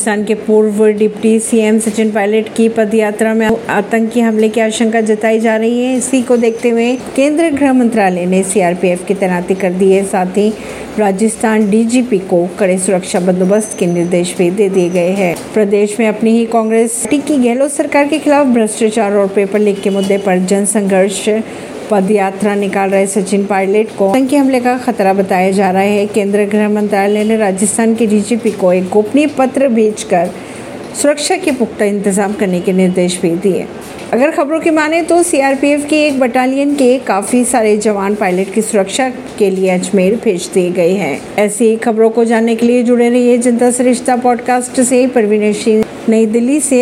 राजस्थान के पूर्व deputy CM Sachin Pilot की पदयात्रा में आतंकी हमले की आशंका जताई जा रही है। इसी को देखते हुए केंद्रीय गृह मंत्रालय ने सीआरपीएफ की तैनाती कर दी है। साथ ही राजस्थान डीजीपी को कड़े सुरक्षा बंदोबस्त के निर्देश भी दे दिए गए हैं। प्रदेश में अपनी ही कांग्रेस की गहलोत सरकार के खिलाफ भ्रष्टाचार और पेपर लीक के मुद्दे पर जन संघर्ष पद यात्रा निकाल रहे सचिन पायलट को। आतंकी हमले का खतरा बताया जा रहा है। केंद्रीय गृह मंत्रालय ने राजस्थान के डीजीपी को एक गोपनीय पत्र भेजकर सुरक्षा के पुख्ता इंतज़ाम करने के निर्देश भी दिए। अगर खबरों की माने तो सीआरपीएफ की एक बटालियन के काफ़ी सारे जवान पायलट की सुरक्षा के लिए अजमेर भेज दिए गए हैं। ऐसी खबरों को जानने के लिए जुड़े रहिए जनता सरिश्ता पॉडकास्ट से। परवीन सिंह नई दिल्ली से।